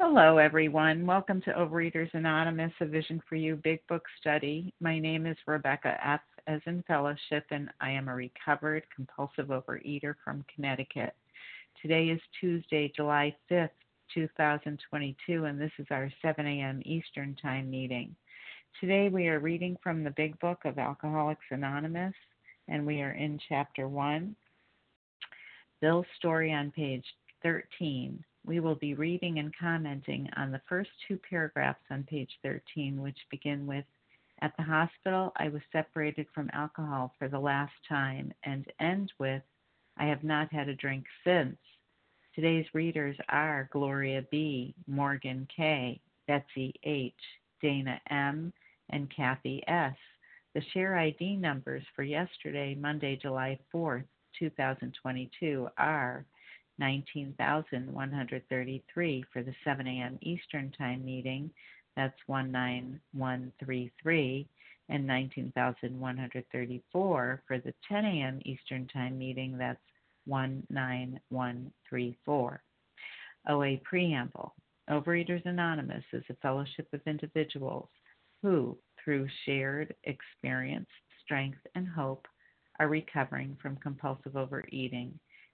Hello, everyone. Welcome to Overeaters Anonymous, a Vision for You Big Book Study. My name is Rebecca F. as in fellowship, and I am a recovered compulsive overeater from Connecticut. Today is Tuesday, July 5th, 2022, and this is our 7 a.m. Eastern Time meeting. Today we are reading from the Big Book of Alcoholics Anonymous, and we are in Chapter 1. Bill's story on page 13. We will be reading and commenting on the first two paragraphs on page 13, which begin with At the hospital, I was separated from alcohol for the last time, and end with I have not had a drink since. Today's readers are Gloria B., Morgan K., Betsy H., Dana M., and Kathy S. The share ID numbers for yesterday, Monday, July 4th, 2022, are 19,133 for the 7 a.m. Eastern Time meeting. That's 19133 and 19,134 for the 10 a.m. Eastern Time meeting. That's 19134. OA Preamble Overeaters Anonymous is a fellowship of individuals who, through shared experience, strength, and hope, are recovering from compulsive overeating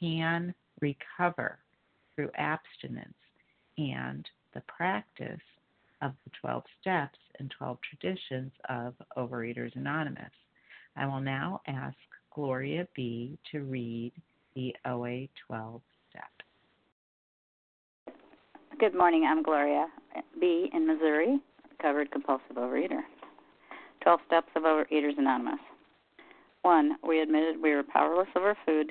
can recover through abstinence and the practice of the 12 steps and 12 traditions of Overeaters Anonymous. I will now ask Gloria B. to read the OA 12 steps. Good morning. I'm Gloria B. in Missouri, recovered compulsive overeater. 12 steps of Overeaters Anonymous. One, we admitted we were powerless over food,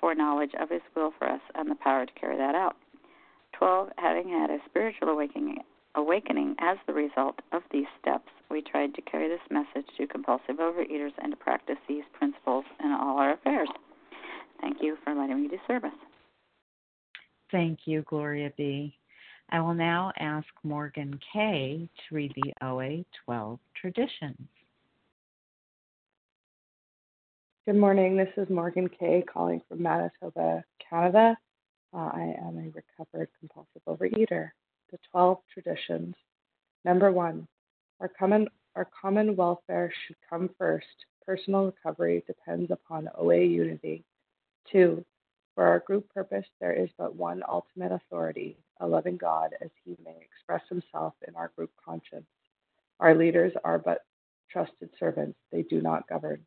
for knowledge of His will for us and the power to carry that out. 12. Having had a spiritual awakening, awakening as the result of these steps, we tried to carry this message to compulsive overeaters and to practice these principles in all our affairs. Thank you for letting me do service. Thank you, Gloria B. I will now ask Morgan K. to read the OA 12 traditions. Good morning. This is Morgan Kay calling from Manitoba, Canada. Uh, I am a recovered compulsive overeater. The 12 traditions. Number one, our common, our common welfare should come first. Personal recovery depends upon OA unity. Two, for our group purpose, there is but one ultimate authority, a loving God, as he may express himself in our group conscience. Our leaders are but trusted servants, they do not govern.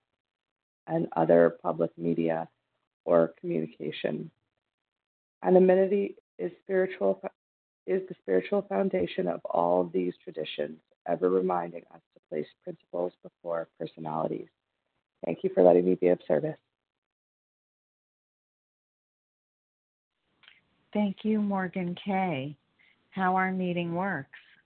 and other public media or communication. Anonymity is spiritual is the spiritual foundation of all these traditions, ever reminding us to place principles before personalities. Thank you for letting me be of service. Thank you, Morgan Kay. How our meeting works.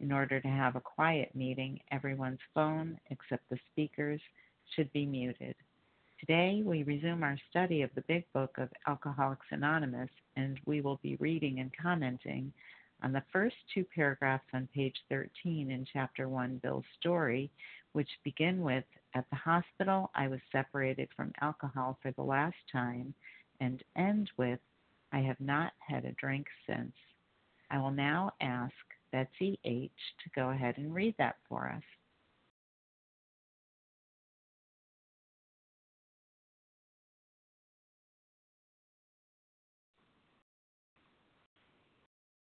In order to have a quiet meeting, everyone's phone, except the speaker's, should be muted. Today, we resume our study of the Big Book of Alcoholics Anonymous, and we will be reading and commenting on the first two paragraphs on page 13 in Chapter 1, Bill's story, which begin with At the hospital, I was separated from alcohol for the last time, and end with I have not had a drink since. I will now ask Betsy H. to go ahead and read that for us.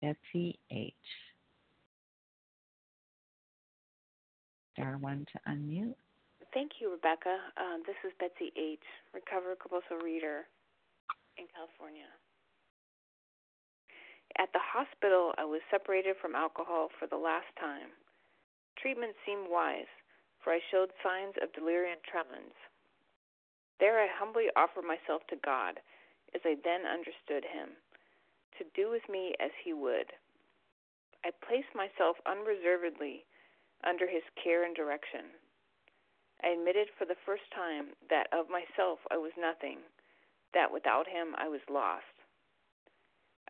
Betsy H. Star one to unmute. Thank you, Rebecca. Um, this is Betsy H., recovered compulsive reader in California. At the hospital, I was separated from alcohol for the last time. Treatment seemed wise, for I showed signs of delirium tremens. There I humbly offered myself to God, as I then understood Him, to do with me as He would. I placed myself unreservedly under His care and direction. I admitted for the first time that of myself I was nothing, that without Him I was lost.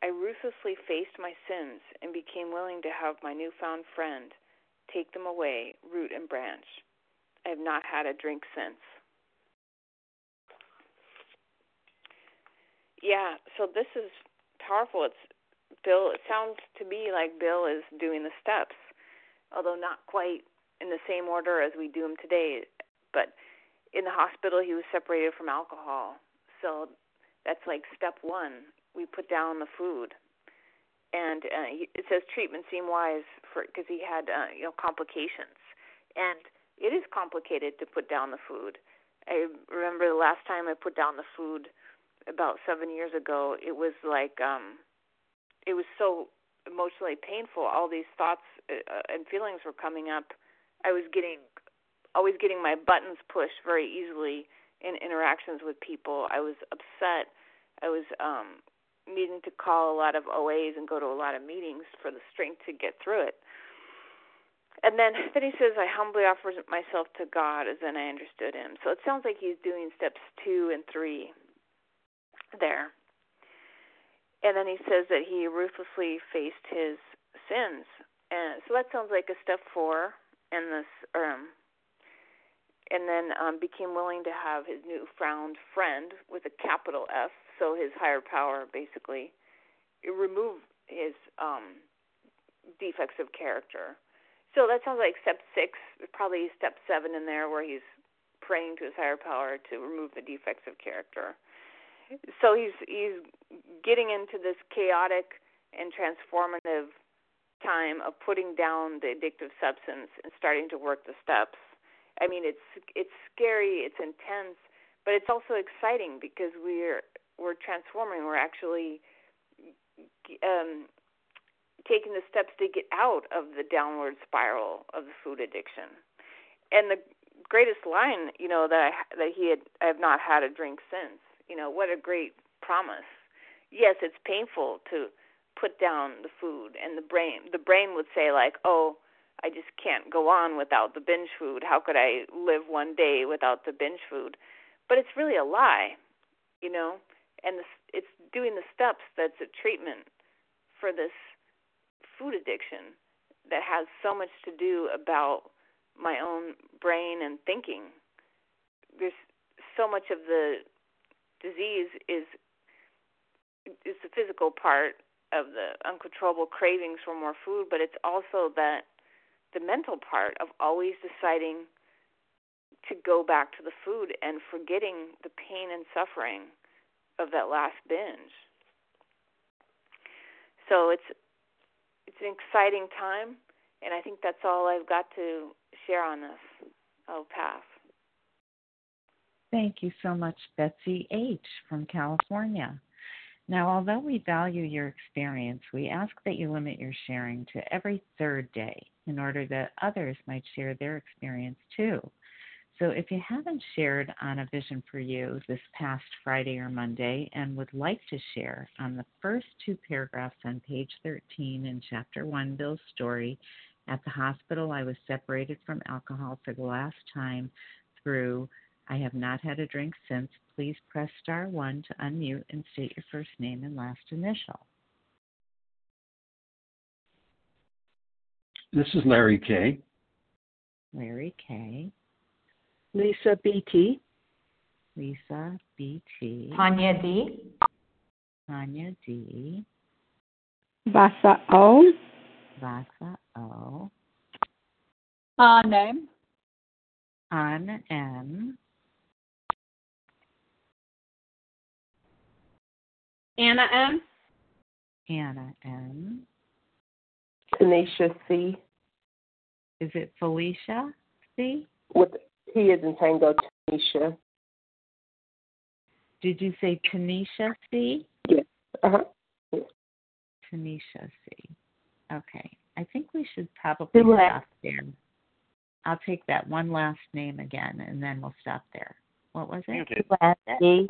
I ruthlessly faced my sins and became willing to have my newfound friend take them away, root and branch. I have not had a drink since. Yeah, so this is powerful. It's Bill. It sounds to me like Bill is doing the steps, although not quite in the same order as we do them today. But in the hospital, he was separated from alcohol, so that's like step one we put down the food. And uh, he, it says treatment seemed wise for because he had uh, you know complications, and it is complicated to put down the food. I remember the last time I put down the food about seven years ago. It was like um, it was so emotionally painful. All these thoughts uh, and feelings were coming up. I was getting always getting my buttons pushed very easily in interactions with people. I was upset I was um needing to call a lot of OAs and go to a lot of meetings for the strength to get through it. And then then he says, I humbly offer myself to God as then I understood him. So it sounds like he's doing steps two and three there. And then he says that he ruthlessly faced his sins. And so that sounds like a step four in this um and then um became willing to have his newfound friend with a capital F, so his higher power basically remove his um defects of character so that sounds like step six, probably step seven in there, where he's praying to his higher power to remove the defects of character. So he's he's getting into this chaotic and transformative time of putting down the addictive substance and starting to work the steps. I mean, it's it's scary, it's intense, but it's also exciting because we're we're transforming. We're actually um, taking the steps to get out of the downward spiral of the food addiction. And the greatest line, you know, that I that he had I have not had a drink since. You know, what a great promise. Yes, it's painful to put down the food and the brain the brain would say like, "Oh, I just can't go on without the binge food. How could I live one day without the binge food?" But it's really a lie, you know. And the, it's doing the steps that's a treatment for this food addiction that has so much to do about my own brain and thinking. There's so much of the disease is is the physical part of the uncontrollable cravings for more food, but it's also that the mental part of always deciding to go back to the food and forgetting the pain and suffering of that last binge. So it's it's an exciting time, and I think that's all I've got to share on this. Oh, I'll pass. Thank you so much, Betsy H. from California. Now, although we value your experience, we ask that you limit your sharing to every third day in order that others might share their experience too. So if you haven't shared on a vision for you this past Friday or Monday and would like to share on the first two paragraphs on page 13 in chapter 1, Bill's story, at the hospital I was separated from alcohol for the last time through I have not had a drink since. Please press star 1 to unmute and state your first name and last initial. This is Larry K. Larry K. Lisa BT. Lisa BT. Tanya D. Tanya D. Vasa O. Vasa O. Uh, An M. An M. Anna M. Anna M. Tanisha C. Is it Felicia C? With T is in Tango, Tanisha. Did you say Tanisha C? Yes. Uh huh. Yes. Tanisha C. Okay. I think we should probably Who stop there. I'll take that one last name again and then we'll stop there. What was it? D.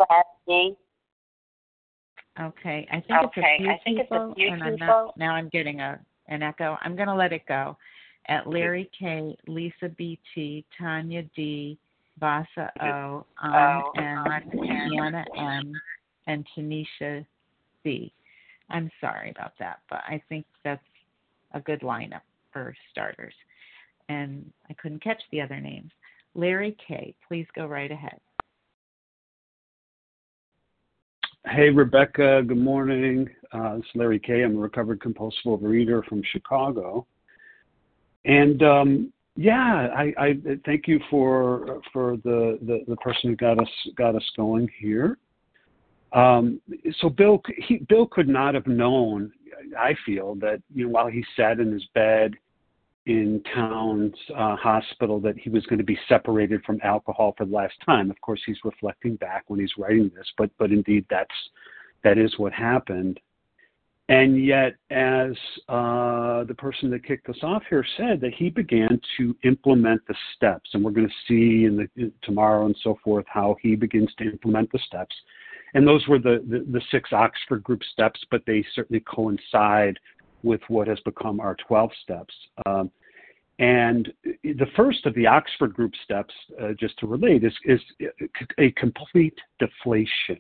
Okay. I think Okay, it's a few I think it's a people few and I'm not now I'm getting a an echo. I'm gonna let it go. At Larry K, Lisa BT, Tanya D, Vasa O, An O, M, An Anna M, and Tanisha C. I'm sorry about that, but I think that's a good lineup for starters. And I couldn't catch the other names. Larry K, please go right ahead. Hey, Rebecca. Good morning. Uh, this is Larry K. I'm a recovered compulsive overeater from Chicago. And um, yeah, I, I thank you for for the, the, the person who got us got us going here. Um, so Bill he, Bill could not have known. I feel that you know while he sat in his bed in Towns uh, hospital that he was going to be separated from alcohol for the last time. Of course, he's reflecting back when he's writing this, but but indeed that's that is what happened. And yet, as uh, the person that kicked us off here said, that he began to implement the steps, and we're going to see in the in tomorrow and so forth how he begins to implement the steps. And those were the, the, the six Oxford group steps, but they certainly coincide with what has become our 12 steps. Um, and the first of the Oxford group steps, uh, just to relate, is, is a complete deflation,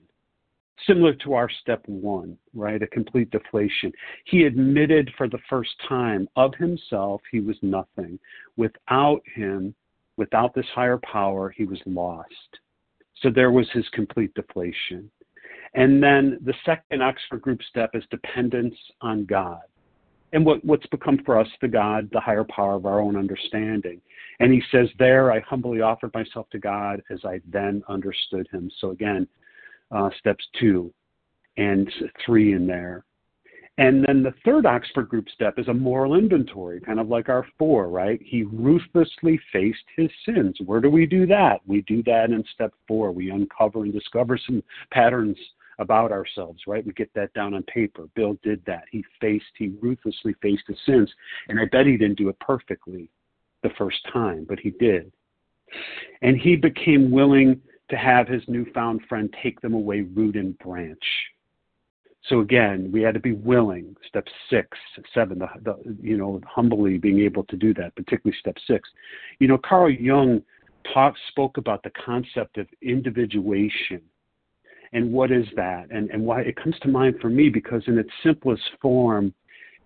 similar to our step one, right? A complete deflation. He admitted for the first time of himself he was nothing. Without him, without this higher power, he was lost. So there was his complete deflation. And then the second Oxford group step is dependence on God and what, what's become for us the God, the higher power of our own understanding. And he says, There I humbly offered myself to God as I then understood him. So again, uh, steps two and three in there. And then the third Oxford group step is a moral inventory, kind of like our four, right? He ruthlessly faced his sins. Where do we do that? We do that in step four. We uncover and discover some patterns about ourselves, right? We get that down on paper. Bill did that. He faced, he ruthlessly faced his sins. And I bet he didn't do it perfectly the first time, but he did. And he became willing to have his newfound friend take them away root and branch. So again, we had to be willing. Step six, seven, the, the, you know, humbly being able to do that, particularly step six. You know, Carl Jung talk, spoke about the concept of individuation and what is that and, and why it comes to mind for me because in its simplest form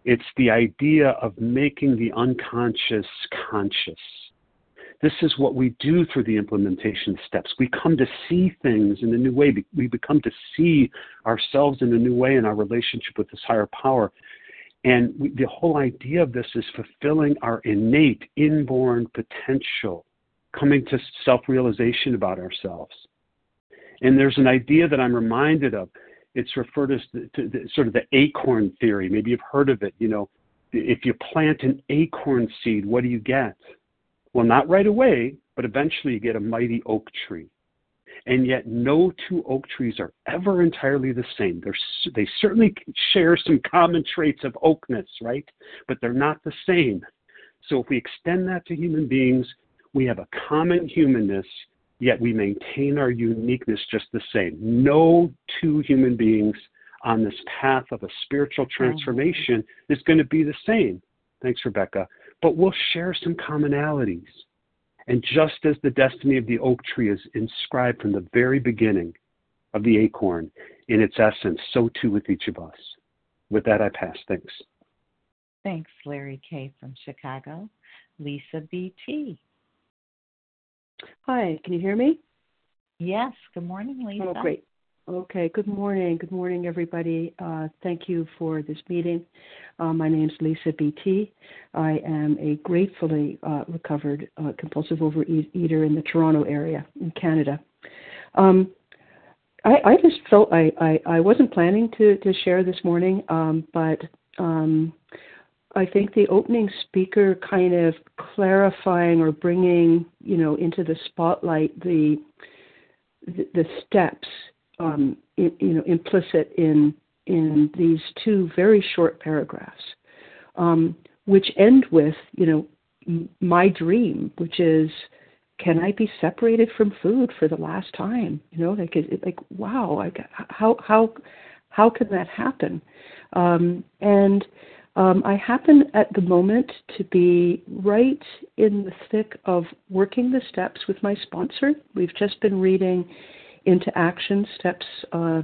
it's the idea of making the unconscious conscious this is what we do through the implementation steps we come to see things in a new way we become to see ourselves in a new way in our relationship with this higher power and we, the whole idea of this is fulfilling our innate inborn potential coming to self-realization about ourselves and there's an idea that I'm reminded of. It's referred to the, sort of the acorn theory. Maybe you've heard of it. You know, if you plant an acorn seed, what do you get? Well, not right away, but eventually you get a mighty oak tree. And yet, no two oak trees are ever entirely the same. They're, they certainly share some common traits of oakness, right? But they're not the same. So, if we extend that to human beings, we have a common humanness yet we maintain our uniqueness just the same. No two human beings on this path of a spiritual transformation is going to be the same. Thanks, Rebecca. But we'll share some commonalities. And just as the destiny of the oak tree is inscribed from the very beginning of the acorn in its essence, so too with each of us. With that, I pass. Thanks. Thanks, Larry K. from Chicago. Lisa B.T. Hi, can you hear me? Yes. Good morning, Lisa. Oh, great. Okay. Good morning. Good morning, everybody. Uh, thank you for this meeting. Uh, my name is Lisa BT. I am a gratefully uh, recovered uh, compulsive overeater in the Toronto area in Canada. Um, I, I, just felt I, I, I, wasn't planning to, to share this morning, um, but um, I think the opening speaker kind of clarifying or bringing, you know, into the spotlight the the, the steps, um, in, you know, implicit in in these two very short paragraphs, um, which end with, you know, my dream, which is, can I be separated from food for the last time? You know, like, it, like, wow, like, how how how can that happen? Um, and um, I happen at the moment to be right in the thick of working the steps with my sponsor. We've just been reading into action steps uh,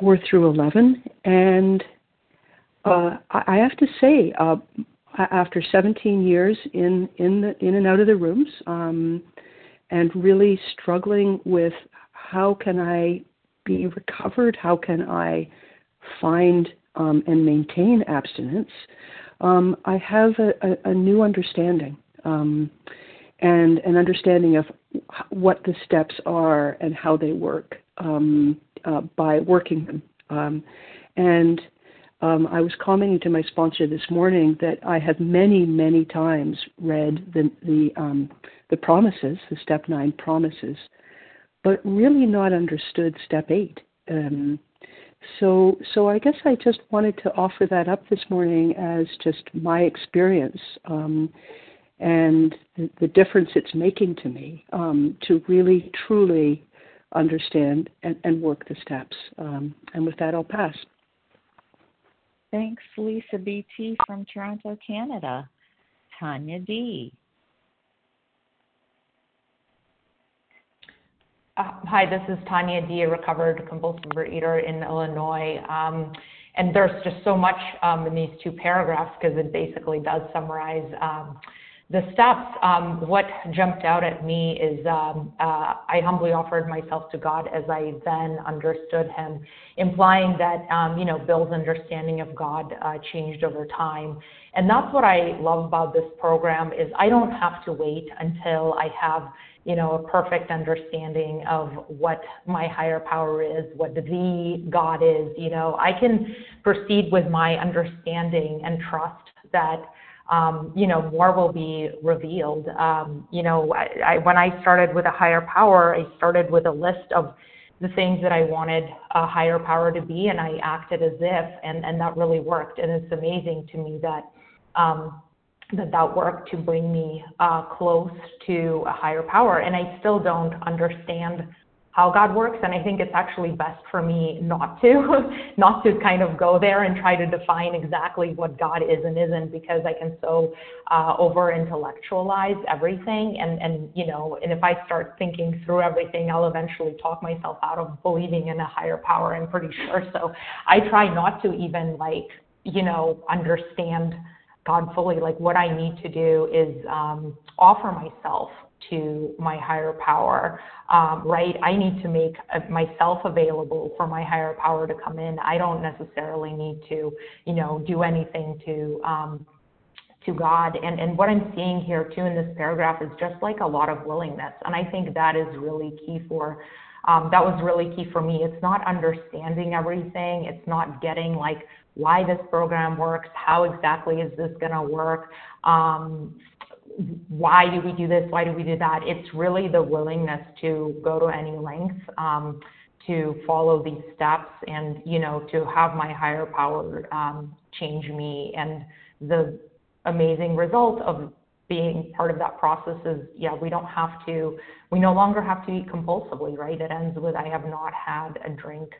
4 through 11. And uh, I have to say, uh, after 17 years in, in, the, in and out of the rooms, um, and really struggling with how can I be recovered, how can I find um, and maintain abstinence, um, I have a, a, a new understanding um, and an understanding of what the steps are and how they work um, uh, by working them. Um, and um, I was commenting to my sponsor this morning that I have many, many times read the the, um, the promises, the step nine promises, but really not understood step eight. Um, so, so I guess I just wanted to offer that up this morning as just my experience um, and the, the, difference it's making to me um, to really truly understand, and, and work the steps. Um, and with that, I'll pass. Thanks, Lisa BT from Toronto, Canada. Tanya D. Uh, hi, this is Tanya D, a recovered compulsive overeater in Illinois. Um, and there's just so much um, in these two paragraphs because it basically does summarize um, the steps. Um, what jumped out at me is um, uh, I humbly offered myself to God as I then understood Him, implying that um, you know Bill's understanding of God uh, changed over time, and that's what I love about this program is I don't have to wait until I have you know, a perfect understanding of what my higher power is, what the God is. You know, I can proceed with my understanding and trust that, you know, more will be revealed. Um, you know, when I started with a higher power, I started with a list of the things that I wanted a higher power to be, and I acted as if, and, and that really worked. And it's amazing to me that. Um, that that worked to bring me uh, close to a higher power. And I still don't understand how God works, and I think it's actually best for me not to, not to kind of go there and try to define exactly what God is and isn't, because I can so uh, over intellectualize everything, and and you know, and if I start thinking through everything, I'll eventually talk myself out of believing in a higher power. I'm pretty sure. So I try not to even like you know understand God fully, like what I need to do is um, offer myself to my higher power, um, right? I need to make uh, myself available for my higher power to come in. I don't necessarily need to, you know, do anything to um, to God. And and what I'm seeing here too in this paragraph is just like a lot of willingness, and I think that is really key for. Um, that was really key for me. It's not understanding everything. It's not getting like why this program works, how exactly is this going to work, um, why do we do this, why do we do that. It's really the willingness to go to any length um, to follow these steps and, you know, to have my higher power um, change me. And the amazing result of being part of that process is, yeah, we don't have to, we no longer have to eat compulsively, right? It ends with, I have not had a drink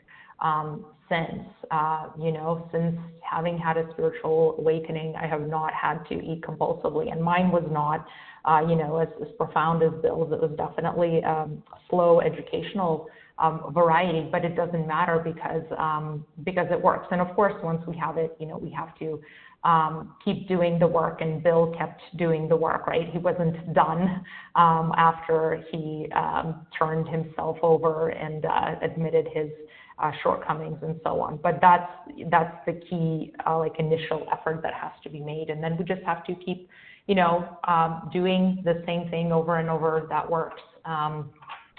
um, since. Uh, you know, since having had a spiritual awakening, I have not had to eat compulsively, and mine was not, uh, you know, as, as profound as Bill's. It was definitely um, slow educational um, variety, but it doesn't matter because um, because it works. And of course, once we have it, you know, we have to keep doing the work, and Bill kept doing the work, right? He wasn't done um, after he um, turned himself over and uh, admitted his uh, shortcomings and so on. But that's that's the key uh, like initial effort that has to be made, and then we just have to keep, you know, um, doing the same thing over and over that works. Um,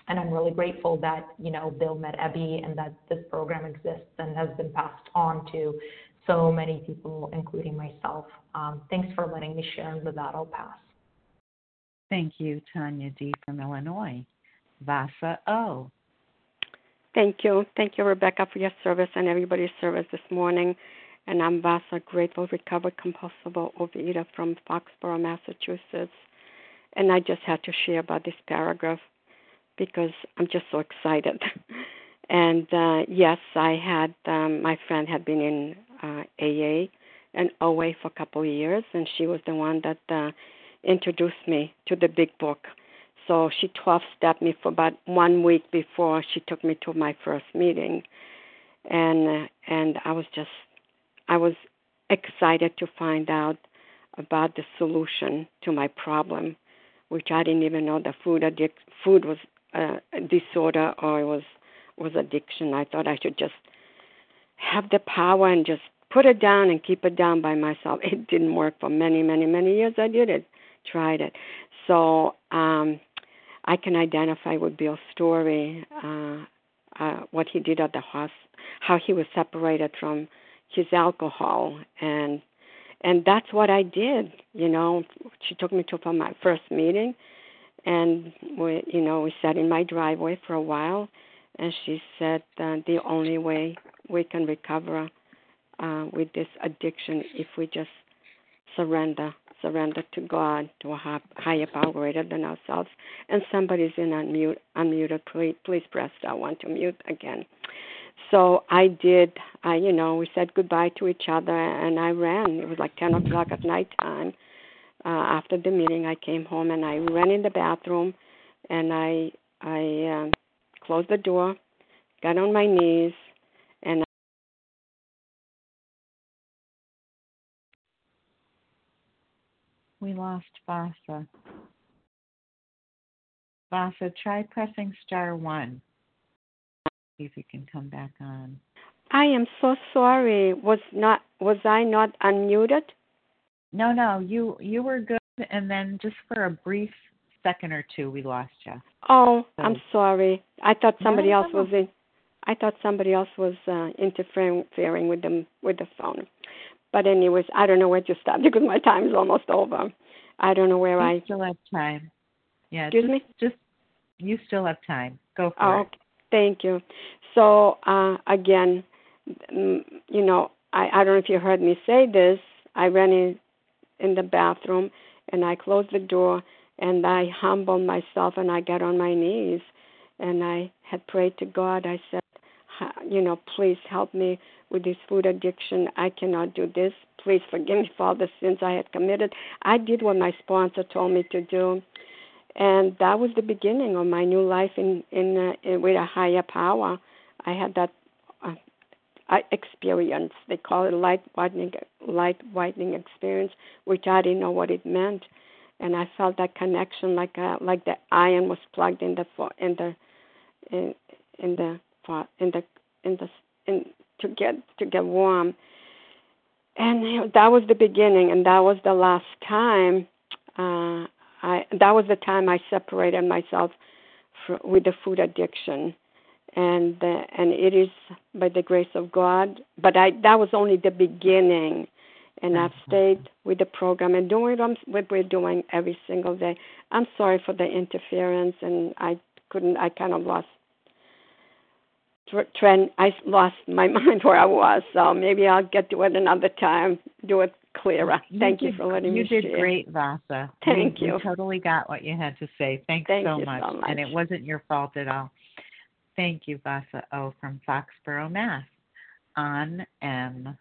and I'm really grateful that you know Bill met Ebby and that this program exists and has been passed on to so many people, including myself. Um, thanks for letting me share, and with that, I'll pass. Thank you, Tanya D. from Illinois. Vasa O. Thank you. Thank you, Rebecca, for your service and everybody's service this morning. And I'm Vasa, grateful, recovered compulsive overeater from Foxborough, Massachusetts. And I just had to share about this paragraph because I'm just so excited. and uh, yes, I had um, my friend had been in uh, AA and OA for a couple of years, and she was the one that uh, introduced me to the big book so she 12 stepped me for about one week before she took me to my first meeting. And and I was just I was excited to find out about the solution to my problem, which I didn't even know the food addic- food was a disorder or it was was addiction. I thought I should just have the power and just put it down and keep it down by myself. It didn't work for many, many, many years. I did it, tried it. So um, I can identify with Bill's story, uh, uh, what he did at the hospital, how he was separated from his alcohol, and and that's what I did. You know, she took me to for my first meeting, and we, you know, we sat in my driveway for a while, and she said uh, the only way we can recover uh, with this addiction if we just surrender surrender to God, to a higher power greater than ourselves. And somebody's in unmute, unmuted. Please, please press that one to mute again. So I did. I, you know, we said goodbye to each other, and I ran. It was like ten o'clock at night time. Uh, after the meeting, I came home and I ran in the bathroom, and I I uh, closed the door, got on my knees, and we lost Vasa. Vasa, try pressing star one. See if you can come back on. I am so sorry. Was not was I not unmuted? No, no, you you were good, and then just for a brief second or two, we lost you. Oh, so, I'm sorry. I thought somebody no, else no. was in. I thought somebody else was uh, interfering with them with the phone. But anyways, I don't know where to stop because my time is almost over. I don't know where you I still have time. Yeah, excuse just, me. Just you still have time. Go for oh, it. Thank you. So uh, again, you know, I, I don't know if you heard me say this. I ran in in the bathroom and I closed the door and I humbled myself and I got on my knees and I had prayed to God. I said, you know, please help me with this food addiction. I cannot do this. Please forgive me for all the sins I had committed. I did what my sponsor told me to do, and that was the beginning of my new life in in, uh, in with a higher power. I had that uh, experience. They call it light whitening light whitening experience, which I didn't know what it meant, and I felt that connection like uh, like the iron was plugged in the in the in, in the in the in the in to get to get warm. And that was the beginning, and that was the last time. Uh, I that was the time I separated myself for, with the food addiction, and uh, and it is by the grace of God. But I that was only the beginning, and I've mm-hmm. stayed with the program and doing what we're doing every single day. I'm sorry for the interference, and I couldn't. I kind of lost trend. I lost my mind where I was, so maybe I'll get to it another time. Do it clearer. Thank you, you for letting you me You did share. great, Vasa. Thank you. Totally got what you had to say. Thanks Thank so, you much. so much. And it wasn't your fault at all. Thank you, Vasa O from Foxborough, Mass. On M.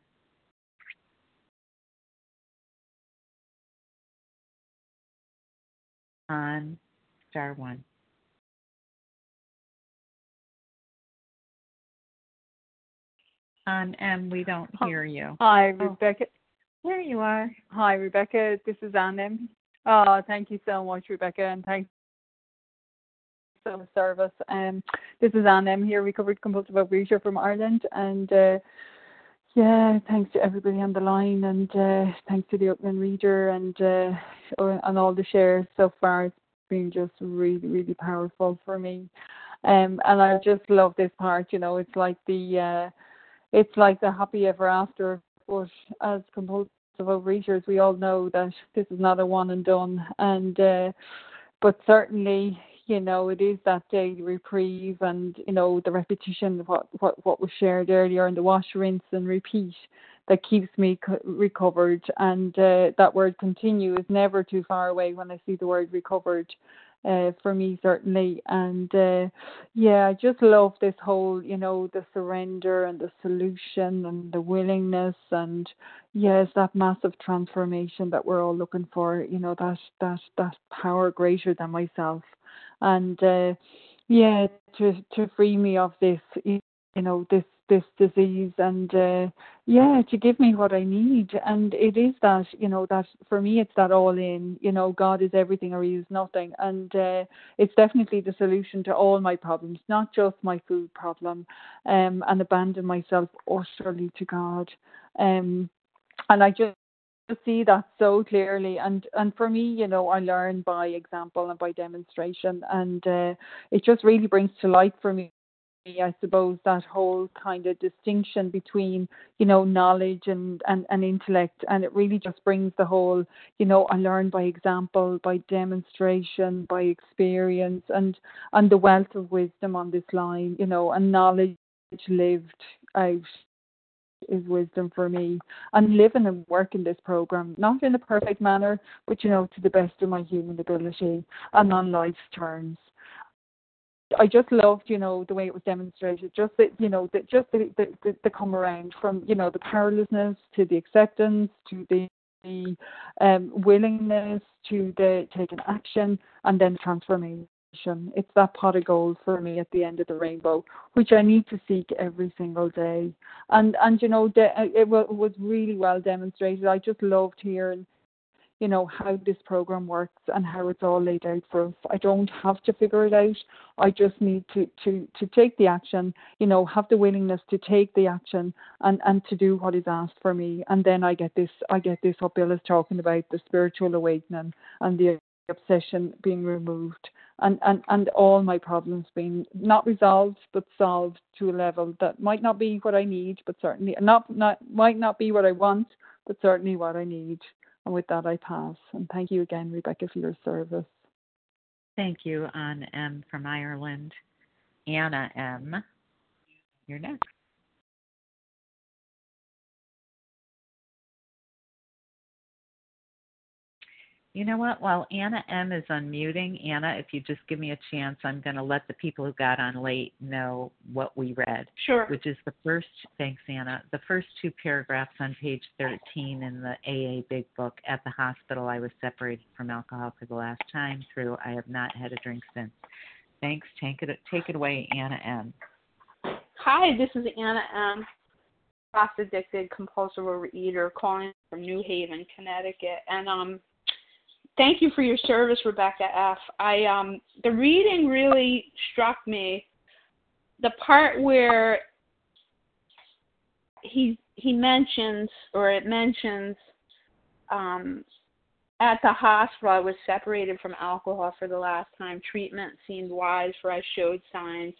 On star one. On M, we don't hear you. Hi, Oh. Rebecca. There you are. Hi, Rebecca. This is Annem. Oh, thank you so much, Rebecca, and thanks for the service. Um, this is Annem here, recovered compulsive overeater from Ireland, and uh, yeah, thanks to everybody on the line, and uh, thanks to the opening reader, and uh, and all the shares so far. It's been just really, really powerful for me. Um, and I just love this part. You know, it's like the uh, it's like the happy ever after. But as compulsive overeaters, we all know that this is not a one and done. And uh, but certainly, you know, it is that daily reprieve, and you know, the repetition of what what what was shared earlier, and the wash, rinse, and repeat that keeps me co- recovered. And uh, that word continue is never too far away when I see the word recovered uh, for me certainly. And uh, yeah, I just love this whole, you know, the surrender and the solution and the willingness and yes, that massive transformation that we're all looking for. You know, that that that power greater than myself, and uh, yeah, to to free me of this, you know, this this disease and uh, yeah to give me what i need. And it is that you know that for me it's that all in you know god is everything or he is nothing. And uh, it's definitely the solution to all my problems not just my food problem um and abandon myself utterly to god. Um and i just see that so clearly and and for me you know i learn by example and by demonstration and uh, it just really brings to light for me I suppose that whole kind of distinction between, you know, knowledge and, and, and intellect. And it really just brings the whole, you know, I learn by example, by demonstration, by experience and, and the wealth of wisdom on this line, you know, and knowledge lived out is wisdom for me and living and working this program, not in a perfect manner, but you know, to the best of my human ability and on life's terms. I just loved, you know, the way it was demonstrated. Just that, you know, that just the, the, the, the come around from, you know, the powerlessness to the acceptance to the the um, willingness to the taking action and then transformation. It's that pot of gold for me at the end of the rainbow, which I need to seek every single day. And and you know, the, uh, it was really well demonstrated. I just loved hearing you know, how this program works and how it's all laid out for us. I don't have to figure it out. I just need to, to, to take the action, you know, have the willingness to take the action and, and to do what is asked for me. And then I get this I get this what Bill is talking about, the spiritual awakening and the obsession being removed and, and, and all my problems being not resolved but solved to a level that might not be what I need, but certainly not not might not be what I want, but certainly what I need. And with that, I pass. And thank you again, Rebecca, for your service. Thank you, Ann M. from Ireland. Anna M. You're next. You know what? While Anna M is unmuting, Anna, if you just give me a chance, I'm going to let the people who got on late know what we read. Sure. Which is the first, thanks, Anna, the first two paragraphs on page 13 in the AA Big Book. At the hospital, I was separated from alcohol for the last time through I have not had a drink since. Thanks. Take it, take it away, Anna M. Hi, this is Anna M. Fast addicted compulsive overeater calling from New Haven, Connecticut. And um thank you for your service, Rebecca F. I um the reading really struck me. The part where he he mentions or it mentions um at the hospital I was separated from alcohol for the last time. Treatment seemed wise for I showed signs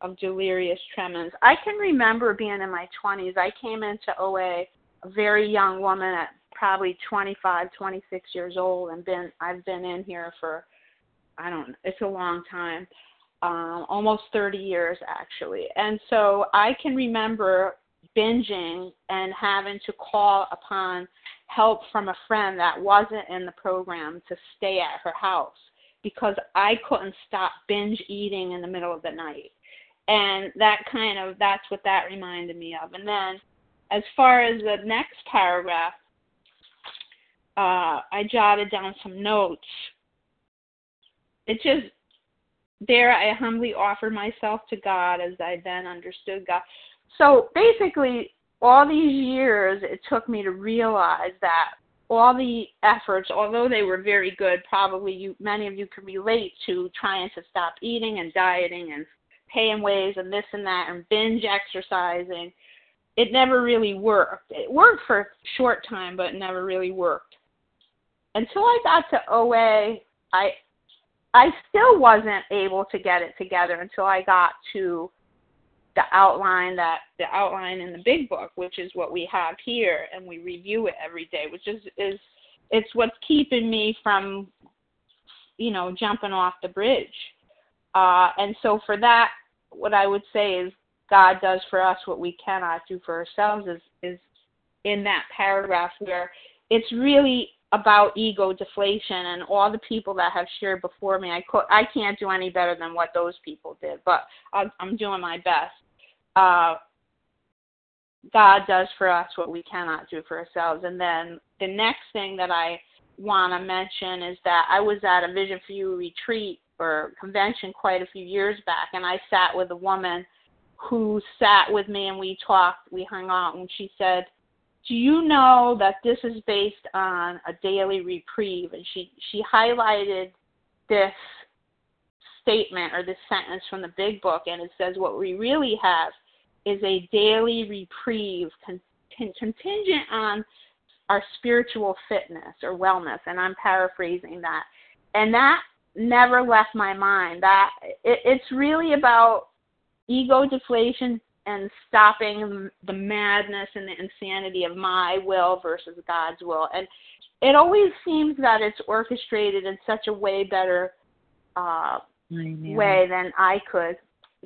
of delirious tremens. I can remember being in my 20s. I came into OA a very young woman at probably 25, 26 years old, and been I've been in here for I don't know, it's a long time, um, almost 30 years actually. And so I can remember binging and having to call upon help from a friend that wasn't in the program to stay at her house because I couldn't stop binge eating in the middle of the night. And that kind of that's what that reminded me of. And then as far as the next paragraph, uh, I jotted down some notes. It just there I humbly offered myself to God as I then understood God. So basically, all these years it took me to realize that all the efforts, although they were very good, probably you many of you can relate to trying to stop eating and dieting and paying ways and this and that and binge exercising. It never really worked. It worked for a short time, but never really worked until I got to OA, I I still wasn't able to get it together until I got to the outline that the outline in the big book, which is what we have here, and we review it every day, which is is it's what's keeping me from, you know, jumping off the bridge. Uh, and so for that, what I would say is God does for us what we cannot do for ourselves is is in that paragraph where it's really about ego deflation and all the people that have shared before me. I could, I can't do any better than what those people did, but I'm, I'm doing my best. Uh, God does for us what we cannot do for ourselves. And then the next thing that I want to mention is that I was at a Vision for You retreat or convention quite a few years back, and I sat with a woman who sat with me and we talked, we hung out, and she said, do you know that this is based on a daily reprieve? And she, she highlighted this statement or this sentence from the big book, and it says, What we really have is a daily reprieve con- con- contingent on our spiritual fitness or wellness. And I'm paraphrasing that. And that never left my mind. That it, it's really about ego deflation, and stopping the madness and the insanity of my will versus God's will. And it always seems that it's orchestrated in such a way better uh, way than I could.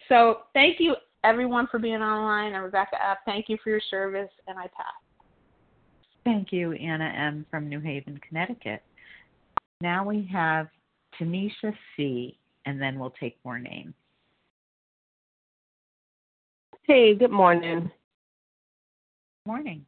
So thank you, everyone for being online. And Rebecca F., thank you for your service, and I pass. Thank you, Anna M. from New Haven, Connecticut. Now we have Tanisha C., and then we'll take more names. Hey, good morning. Morning.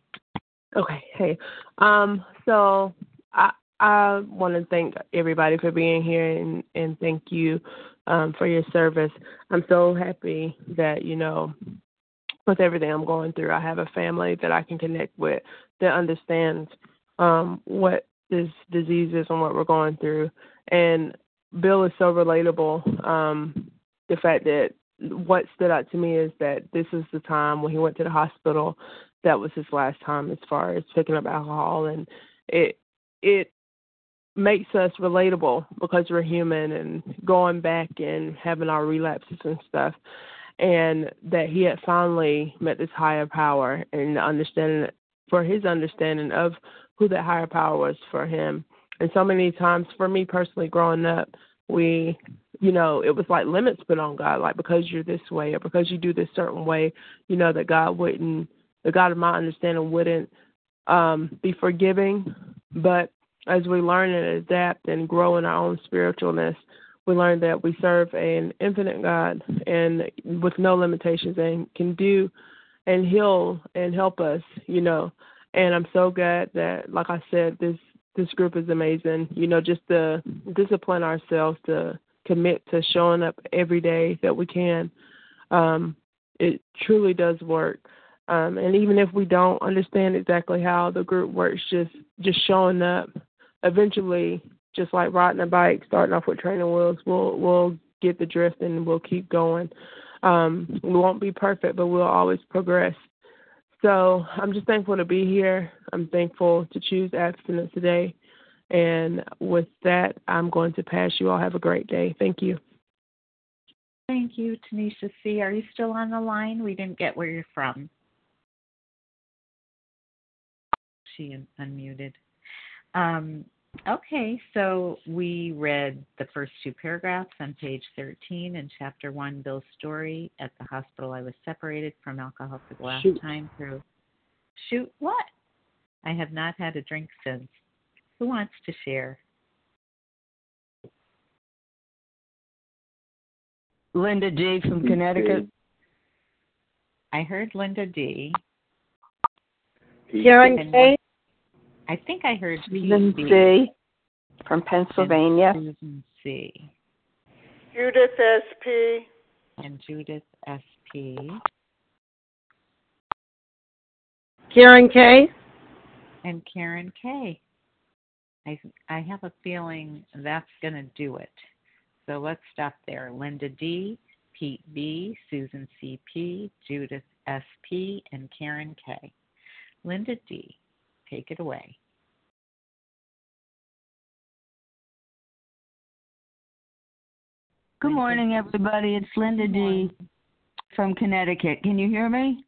Okay, hey. Um, so I I want to thank everybody for being here and and thank you um for your service. I'm so happy that you know with everything I'm going through, I have a family that I can connect with that understands um what this disease is and what we're going through. And Bill is so relatable. Um, the fact that what stood out to me is that this is the time when he went to the hospital. That was his last time as far as picking up alcohol and it it makes us relatable because we're human and going back and having our relapses and stuff and that he had finally met this higher power and understanding for his understanding of who that higher power was for him. And so many times for me personally growing up we you know it was like limits put on god like because you're this way or because you do this certain way you know that god wouldn't the God of my understanding wouldn't um, be forgiving. But as we learn and adapt and grow in our own spiritualness, we learn that we serve an infinite God and with no limitations and can do and heal and help us, you know. And I'm so glad that, like I said, this this group is amazing. You know, just to discipline ourselves to commit to showing up every day that we can. Um, it truly does work. Um, and even if we don't understand exactly how the group works, just just showing up, eventually, just like riding a bike, starting off with training wheels, we'll we'll get the drift and we'll keep going. Um, we won't be perfect, but we'll always progress. So I'm just thankful to be here. I'm thankful to choose abstinence today. And with that, I'm going to pass you all. Have a great day. Thank you. Thank you, Tanisha C. Are you still on the line? We didn't get where you're from. she unmuted. Um, okay, so we read the first two paragraphs on page 13 in chapter 1, Bill's story. At the hospital, I was separated from alcohol for the last Shoot. time through. Shoot, what? I have not had a drink since. Who wants to share? Linda D. from Connecticut. I heard Linda D. Karen K. I think I heard Susan C. from Pennsylvania. Susan C. Judith S.P. And Judith S.P. Karen K. And Karen K. I I have a feeling that's going to do it. So let's stop there. Linda D, Pete B, Susan C.P., Judith S.P., and Karen K. Linda D, take it away. Good morning, everybody. It's Linda D. from Connecticut. Can you hear me?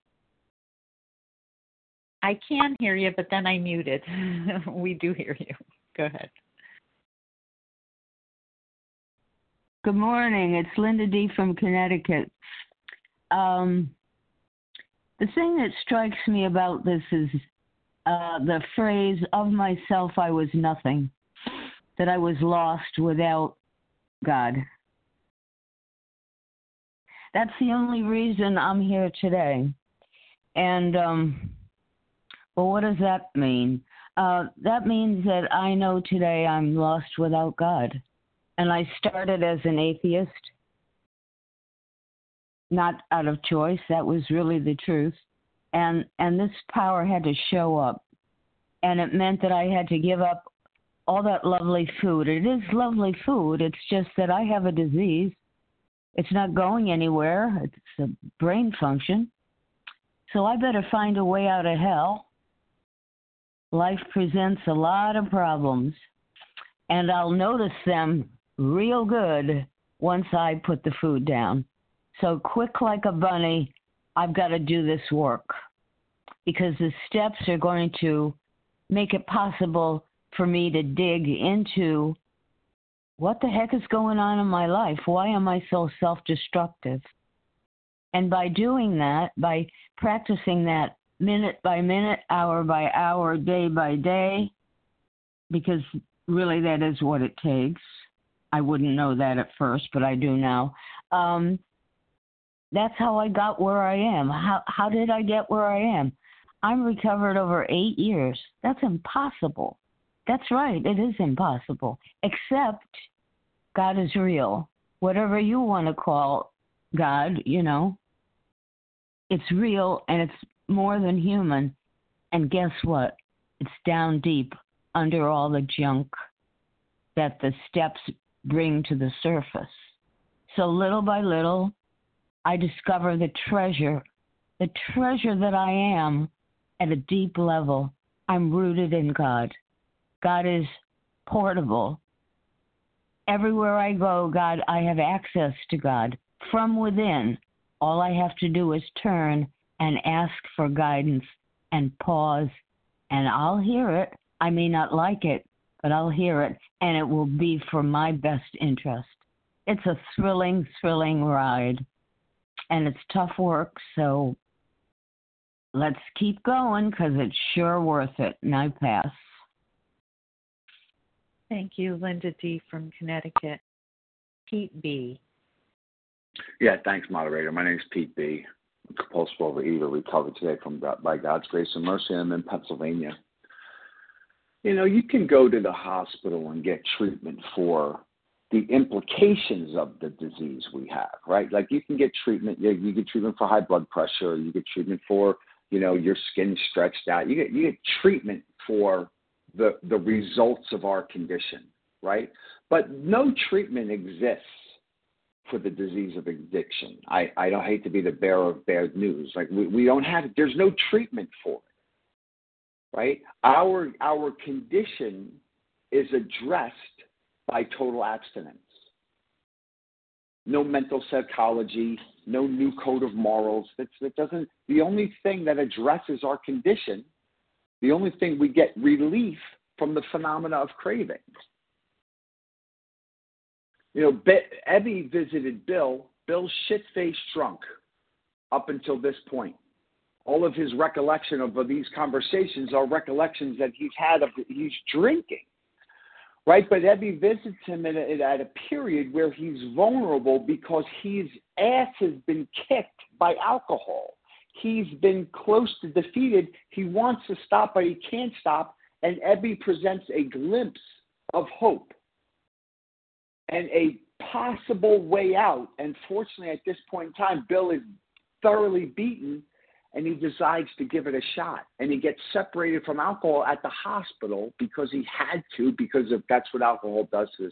I can hear you, but then I muted. we do hear you. Go ahead. Good morning. It's Linda D. from Connecticut. Um, the thing that strikes me about this is uh, the phrase, of myself I was nothing, that I was lost without God. That's the only reason I'm here today. And, um, well, what does that mean? Uh, that means that I know today I'm lost without God. And I started as an atheist, not out of choice. That was really the truth. And, and this power had to show up. And it meant that I had to give up all that lovely food. It is lovely food. It's just that I have a disease it's not going anywhere. It's a brain function. So I better find a way out of hell. Life presents a lot of problems, and I'll notice them real good once I put the food down. So, quick like a bunny, I've got to do this work because the steps are going to make it possible for me to dig into what the heck is going on in my life? Why am I so self destructive? And by doing that, by practicing that minute by minute, hour by hour, day by day, because really that is what it takes. I wouldn't know that at first, but I do now. Um, that's how I got where I am. How how did I get where I am? I'm recovered over eight years. That's impossible. That's right, it is impossible. Except God is real. Whatever you want to call God, you know, it's real and it's more than human. And guess what? It's down deep under all the junk that the steps bring to the surface. So little by little, I discover the treasure, the treasure that I am at a deep level. I'm rooted in God. God is portable. Everywhere I go, God, I have access to God from within. All I have to do is turn and ask for guidance and pause, and I'll hear it. I may not like it, but I'll hear it, and it will be for my best interest. It's a thrilling, thrilling ride, and it's tough work, so let's keep going because it's sure worth it. And I pass. Thank you, Linda D. from Connecticut. Pete B. Yeah, thanks, moderator. My name is Pete B. Compulsive overeater, recovered today from by God's grace and mercy. I'm in Pennsylvania. You know, you can go to the hospital and get treatment for the implications of the disease we have, right? Like you can get treatment, you, you get treatment for high blood pressure, you get treatment for, you know, your skin stretched out. You get you get treatment for the the results of our condition, right? But no treatment exists for the disease of addiction. I, I don't hate to be the bearer of bad news. Like we, we don't have there's no treatment for it right? Our our condition is addressed by total abstinence. No mental psychology, no new code of morals. That's, that doesn't. The only thing that addresses our condition, the only thing we get relief from the phenomena of craving. You know, Be- Ebby visited Bill. Bill's shit faced drunk up until this point. All of his recollection of these conversations are recollections that he's had of he's drinking right? But ebby visits him at a, at a period where he's vulnerable because his ass has been kicked by alcohol. He's been close to defeated. He wants to stop but he can't stop. And ebby presents a glimpse of hope and a possible way out. And fortunately at this point in time bill is thoroughly beaten and he decides to give it a shot. And he gets separated from alcohol at the hospital because he had to because of that's what alcohol does to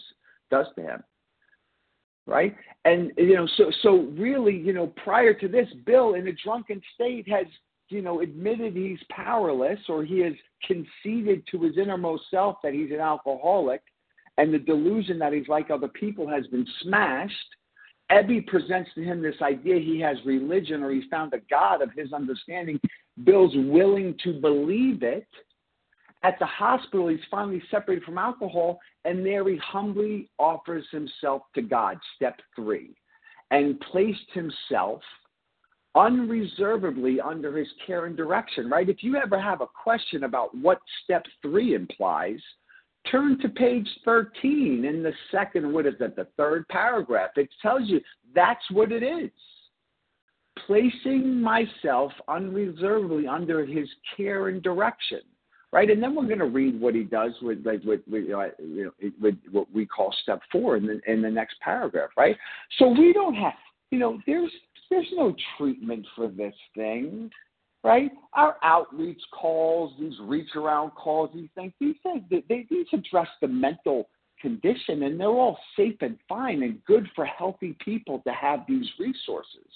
does to him. Right? And you know so so really you know prior to this bill in a drunken state has you know admitted he's powerless or he has conceded to his innermost self that he's an alcoholic and the delusion that he's like other people has been smashed Ebby presents to him this idea he has religion or he's found a God of his understanding. Bill's willing to believe it. At the hospital, he's finally separated from alcohol, and there he humbly offers himself to God, step three, and placed himself unreservedly under his care and direction, right? If you ever have a question about what step three implies, Turn to page 13 in the second, what is that, the third paragraph. It tells you that's what it is. Placing myself unreservedly under his care and direction. Right, and then we're going to read what he does with, like, with, with, uh, you know, with what we call step four in the in the next paragraph. Right, so we don't have, you know, there's there's no treatment for this thing right? Our outreach calls, these reach around calls, these things, these things, they, these address the mental condition and they're all safe and fine and good for healthy people to have these resources.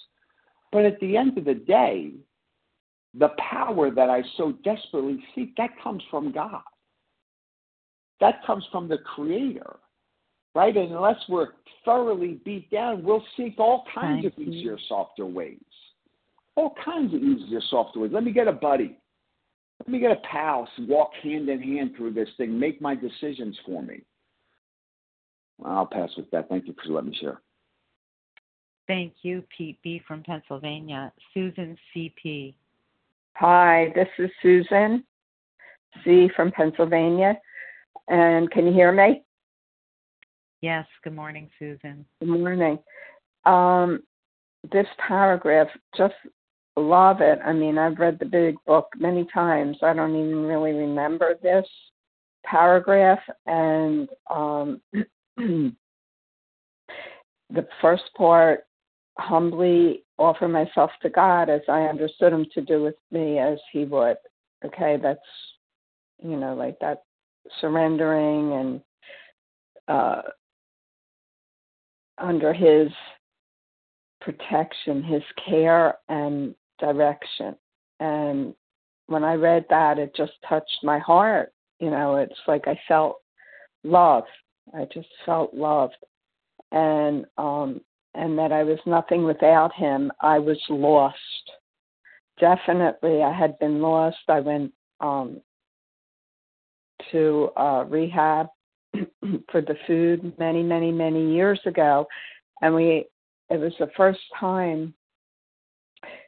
But at the end of the day, the power that I so desperately seek, that comes from God. That comes from the Creator, right? And unless we're thoroughly beat down, we'll seek all kinds Thank of easier, softer ways all kinds of easier software. Let me get a buddy. Let me get a pal, walk hand in hand through this thing, make my decisions for me. I'll pass with that. Thank you for letting me share. Thank you, Pete B. from Pennsylvania. Susan C.P. Hi, this is Susan C. from Pennsylvania. And can you hear me? Yes, good morning, Susan. Good morning. Um, this paragraph, just love it. I mean, I've read the big book many times. I don't even really remember this paragraph. And um, the first part humbly offer myself to God as I understood Him to do with me as He would. Okay, that's, you know, like that surrendering and uh, under His protection, His care and direction. And when I read that, it just touched my heart. You know, it's like I felt love. I just felt loved. And um and that I was nothing without him. I was lost. Definitely, I had been lost. I went um, to uh, rehab for the food many, many, many years ago, and we. It was the first time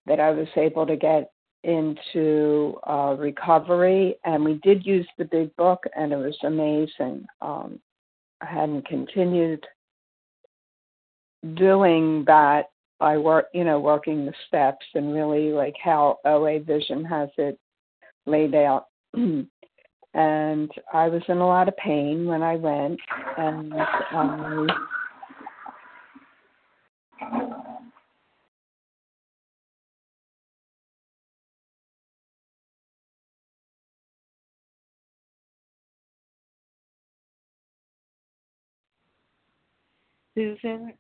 that I was able to get into uh, recovery, and we did use the big book, and it was amazing. Um, I hadn't continued doing that by work, you know, working the steps and really like how OA Vision has it laid out. and I was in a lot of pain when I went, and um, Susan,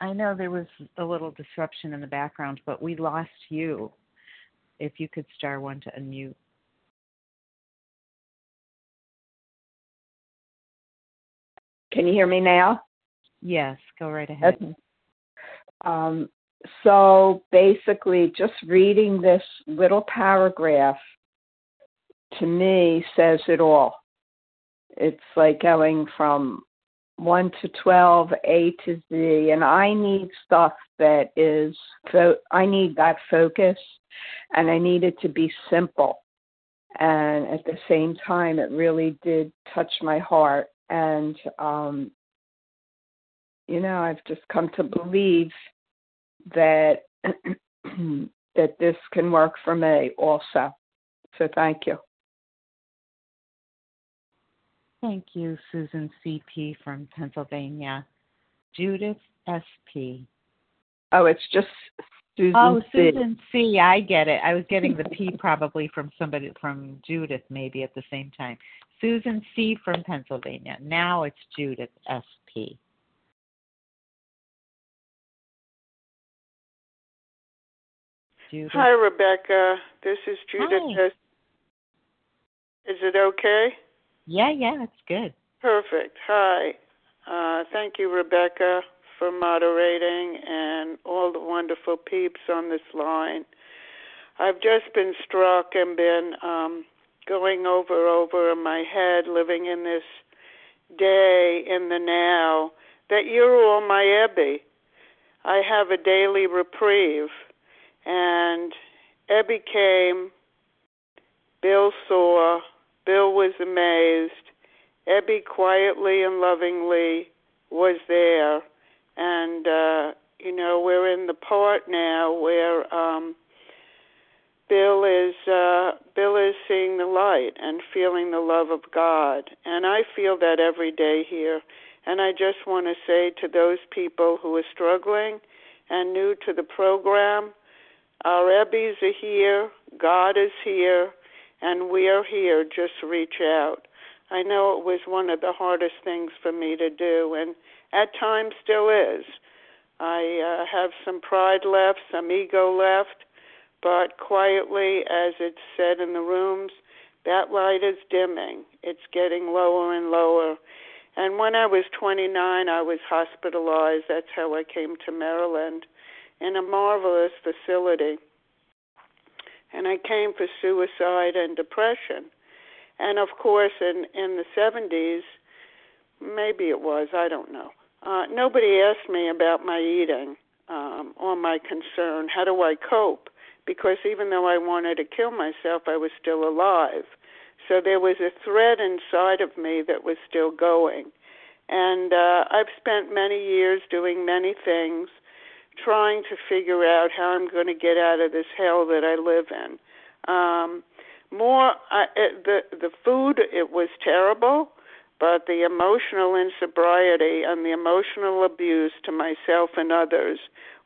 I know there was a little disruption in the background, but we lost you. If you could star one to unmute. Can you hear me now? Yes, go right ahead. Okay. Um, so basically, just reading this little paragraph to me says it all. It's like going from 1 to 12, A to Z, and I need stuff that is, fo- I need that focus, and I need it to be simple. And at the same time, it really did touch my heart. And, um, you know, I've just come to believe that that this can work for me also. So thank you. Thank you, Susan C.P. from Pennsylvania. Judith S.P. Oh, it's just Susan oh, C. Susan C. I get it. I was getting the P probably from somebody from Judith maybe at the same time. Susan C. from Pennsylvania. Now it's Judith S.P. Judith. Hi, Rebecca. This is Judith. Hi. Is it okay? Yeah, yeah, it's good. Perfect. Hi. Uh, thank you, Rebecca, for moderating and all the wonderful peeps on this line. I've just been struck and been um, going over over in my head, living in this day in the now, that you're all my Ebby. I have a daily reprieve. And Ebby came, Bill saw, Bill was amazed. Ebby quietly and lovingly was there. And, uh, you know, we're in the part now where um, Bill is uh, Bill is seeing the light and feeling the love of God, and I feel that every day here. And I just want to say to those people who are struggling and new to the program, our Ebbies are here, God is here, and we are here. Just reach out. I know it was one of the hardest things for me to do, and at times still is. I uh, have some pride left, some ego left, but quietly, as it's said in the rooms, that light is dimming. It's getting lower and lower. And when I was 29, I was hospitalized. That's how I came to Maryland in a marvelous facility. And I came for suicide and depression. And of course, in, in the 70s, maybe it was, I don't know. Uh, nobody asked me about my eating. um, or my concern? How do I cope? Because even though I wanted to kill myself, I was still alive. So there was a thread inside of me that was still going. And uh, I've spent many years doing many things, trying to figure out how I'm going to get out of this hell that I live in. Um, more, it, the the food it was terrible, but the emotional insobriety and the emotional abuse to myself and others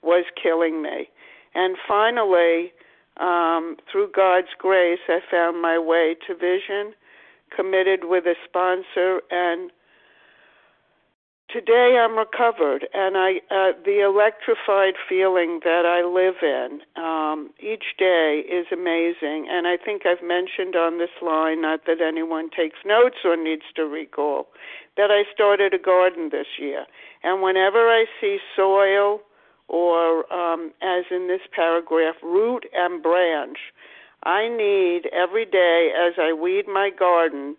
was killing me. And finally, um, through God's grace, I found my way to vision, committed with a sponsor, and today I'm recovered, and I uh, the electrified feeling that I live in um, each day is amazing. And I think I've mentioned on this line, not that anyone takes notes or needs to recall, that I started a garden this year, and whenever I see soil or, um, as in this paragraph, root and branch. I need every day as I weed my garden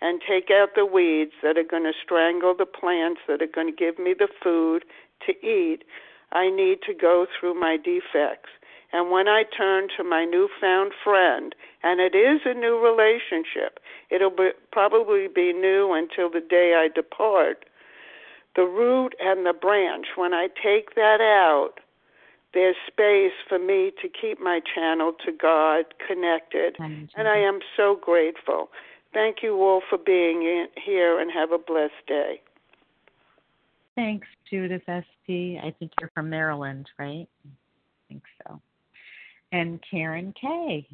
and take out the weeds that are going to strangle the plants that are going to give me the food to eat. I need to go through my defects. And when I turn to my newfound friend, and it is a new relationship, it'll be, probably be new until the day I depart the root and the branch, when I take that out, there's space for me to keep my channel to God connected. And I am so grateful. Thank you all for being in here and have a blessed day. Thanks, Judith SP. I think you're from Maryland, right? I think so. And Karen K.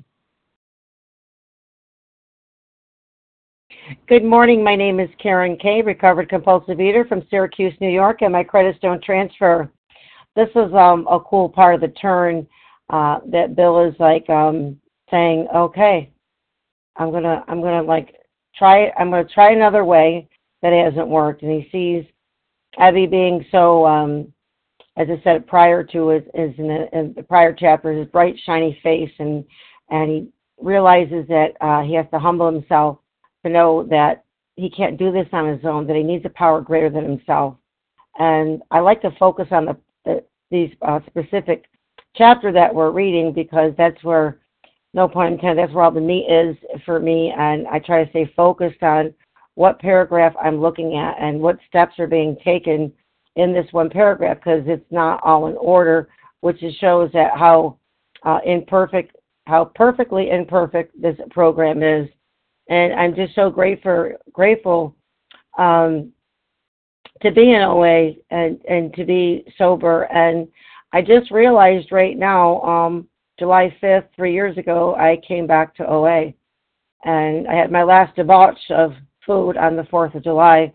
Good morning. My name is Karen Kay, recovered compulsive eater from Syracuse, New York, and my credits don't transfer. This is um, a cool part of the turn uh, that Bill is like um, saying, "Okay, I'm gonna, I'm gonna like try. I'm gonna try another way that hasn't worked." And he sees Abby being so, um, as I said prior to his, his in, the, in the prior chapter, his bright, shiny face, and and he realizes that uh, he has to humble himself to know that he can't do this on his own, that he needs a power greater than himself. And I like to focus on the, the these uh, specific chapter that we're reading because that's where, no pun intended, that's where all the meat is for me. And I try to stay focused on what paragraph I'm looking at and what steps are being taken in this one paragraph because it's not all in order, which shows that how uh, imperfect, how perfectly imperfect this program is and I'm just so grateful grateful um, to be in OA and and to be sober. And I just realized right now, um, July 5th, three years ago, I came back to OA, and I had my last debauch of food on the 4th of July.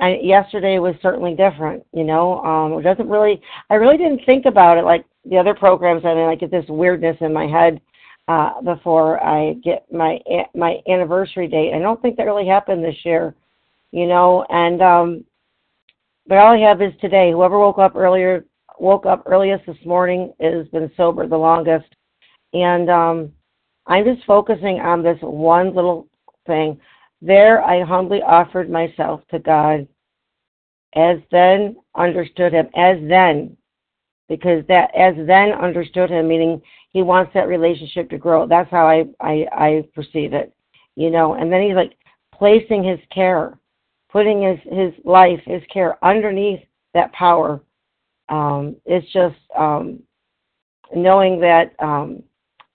And yesterday was certainly different, you know. Um, it doesn't really, I really didn't think about it like the other programs. I mean, I get this weirdness in my head uh, before I get my my anniversary date. I don't think that really happened this year, you know. And um, but all I have is today. Whoever woke up earlier woke up earliest this morning has been sober the longest, and um, I'm just focusing on this one little thing. There, I humbly offered myself to God, as then understood Him, as then, because that as then understood Him, meaning he wants that relationship to grow. That's how I, I, I perceive it, you know. And then he's like placing his care, putting his, his life, his care underneath that power. Um, it's just um, knowing that um,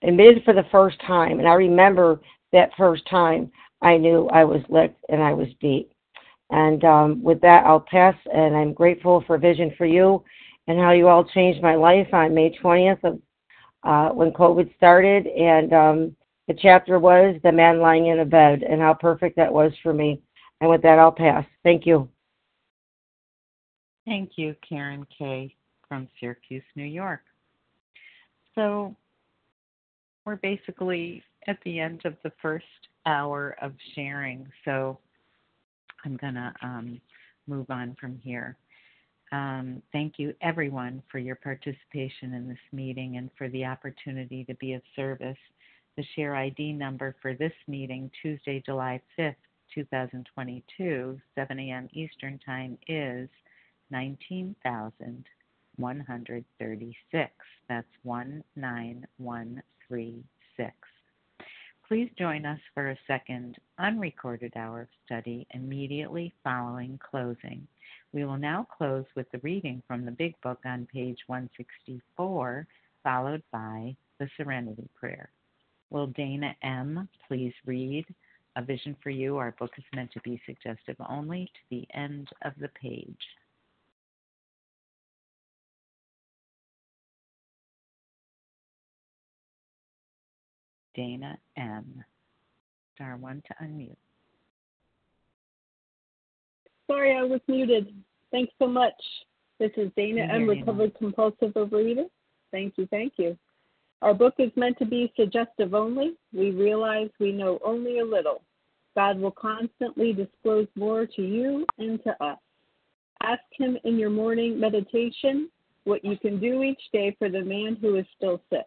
admitted for the first time, and I remember that first time I knew I was licked and I was beat. And um, with that, I'll pass, and I'm grateful for Vision for You and how you all changed my life on May 20th of uh, when COVID started, and um, the chapter was the man lying in a bed, and how perfect that was for me. And with that, I'll pass. Thank you. Thank you, Karen Kay from Syracuse, New York. So we're basically at the end of the first hour of sharing. So I'm going to um, move on from here. Um, thank you, everyone, for your participation in this meeting and for the opportunity to be of service. The share ID number for this meeting, Tuesday, July 5th, 2022, 7 a.m. Eastern Time, is 19,000. 136. That's 19136. Please join us for a second unrecorded hour of study immediately following closing. We will now close with the reading from the Big Book on page 164, followed by the Serenity Prayer. Will Dana M. please read A Vision for You? Our book is meant to be suggestive only to the end of the page. Dana M. Star one to unmute. Sorry, I was muted. Thanks so much. This is Dana M. Recovered Compulsive Overeater. Thank you, thank you. Our book is meant to be suggestive only. We realize we know only a little. God will constantly disclose more to you and to us. Ask Him in your morning meditation what you can do each day for the man who is still sick.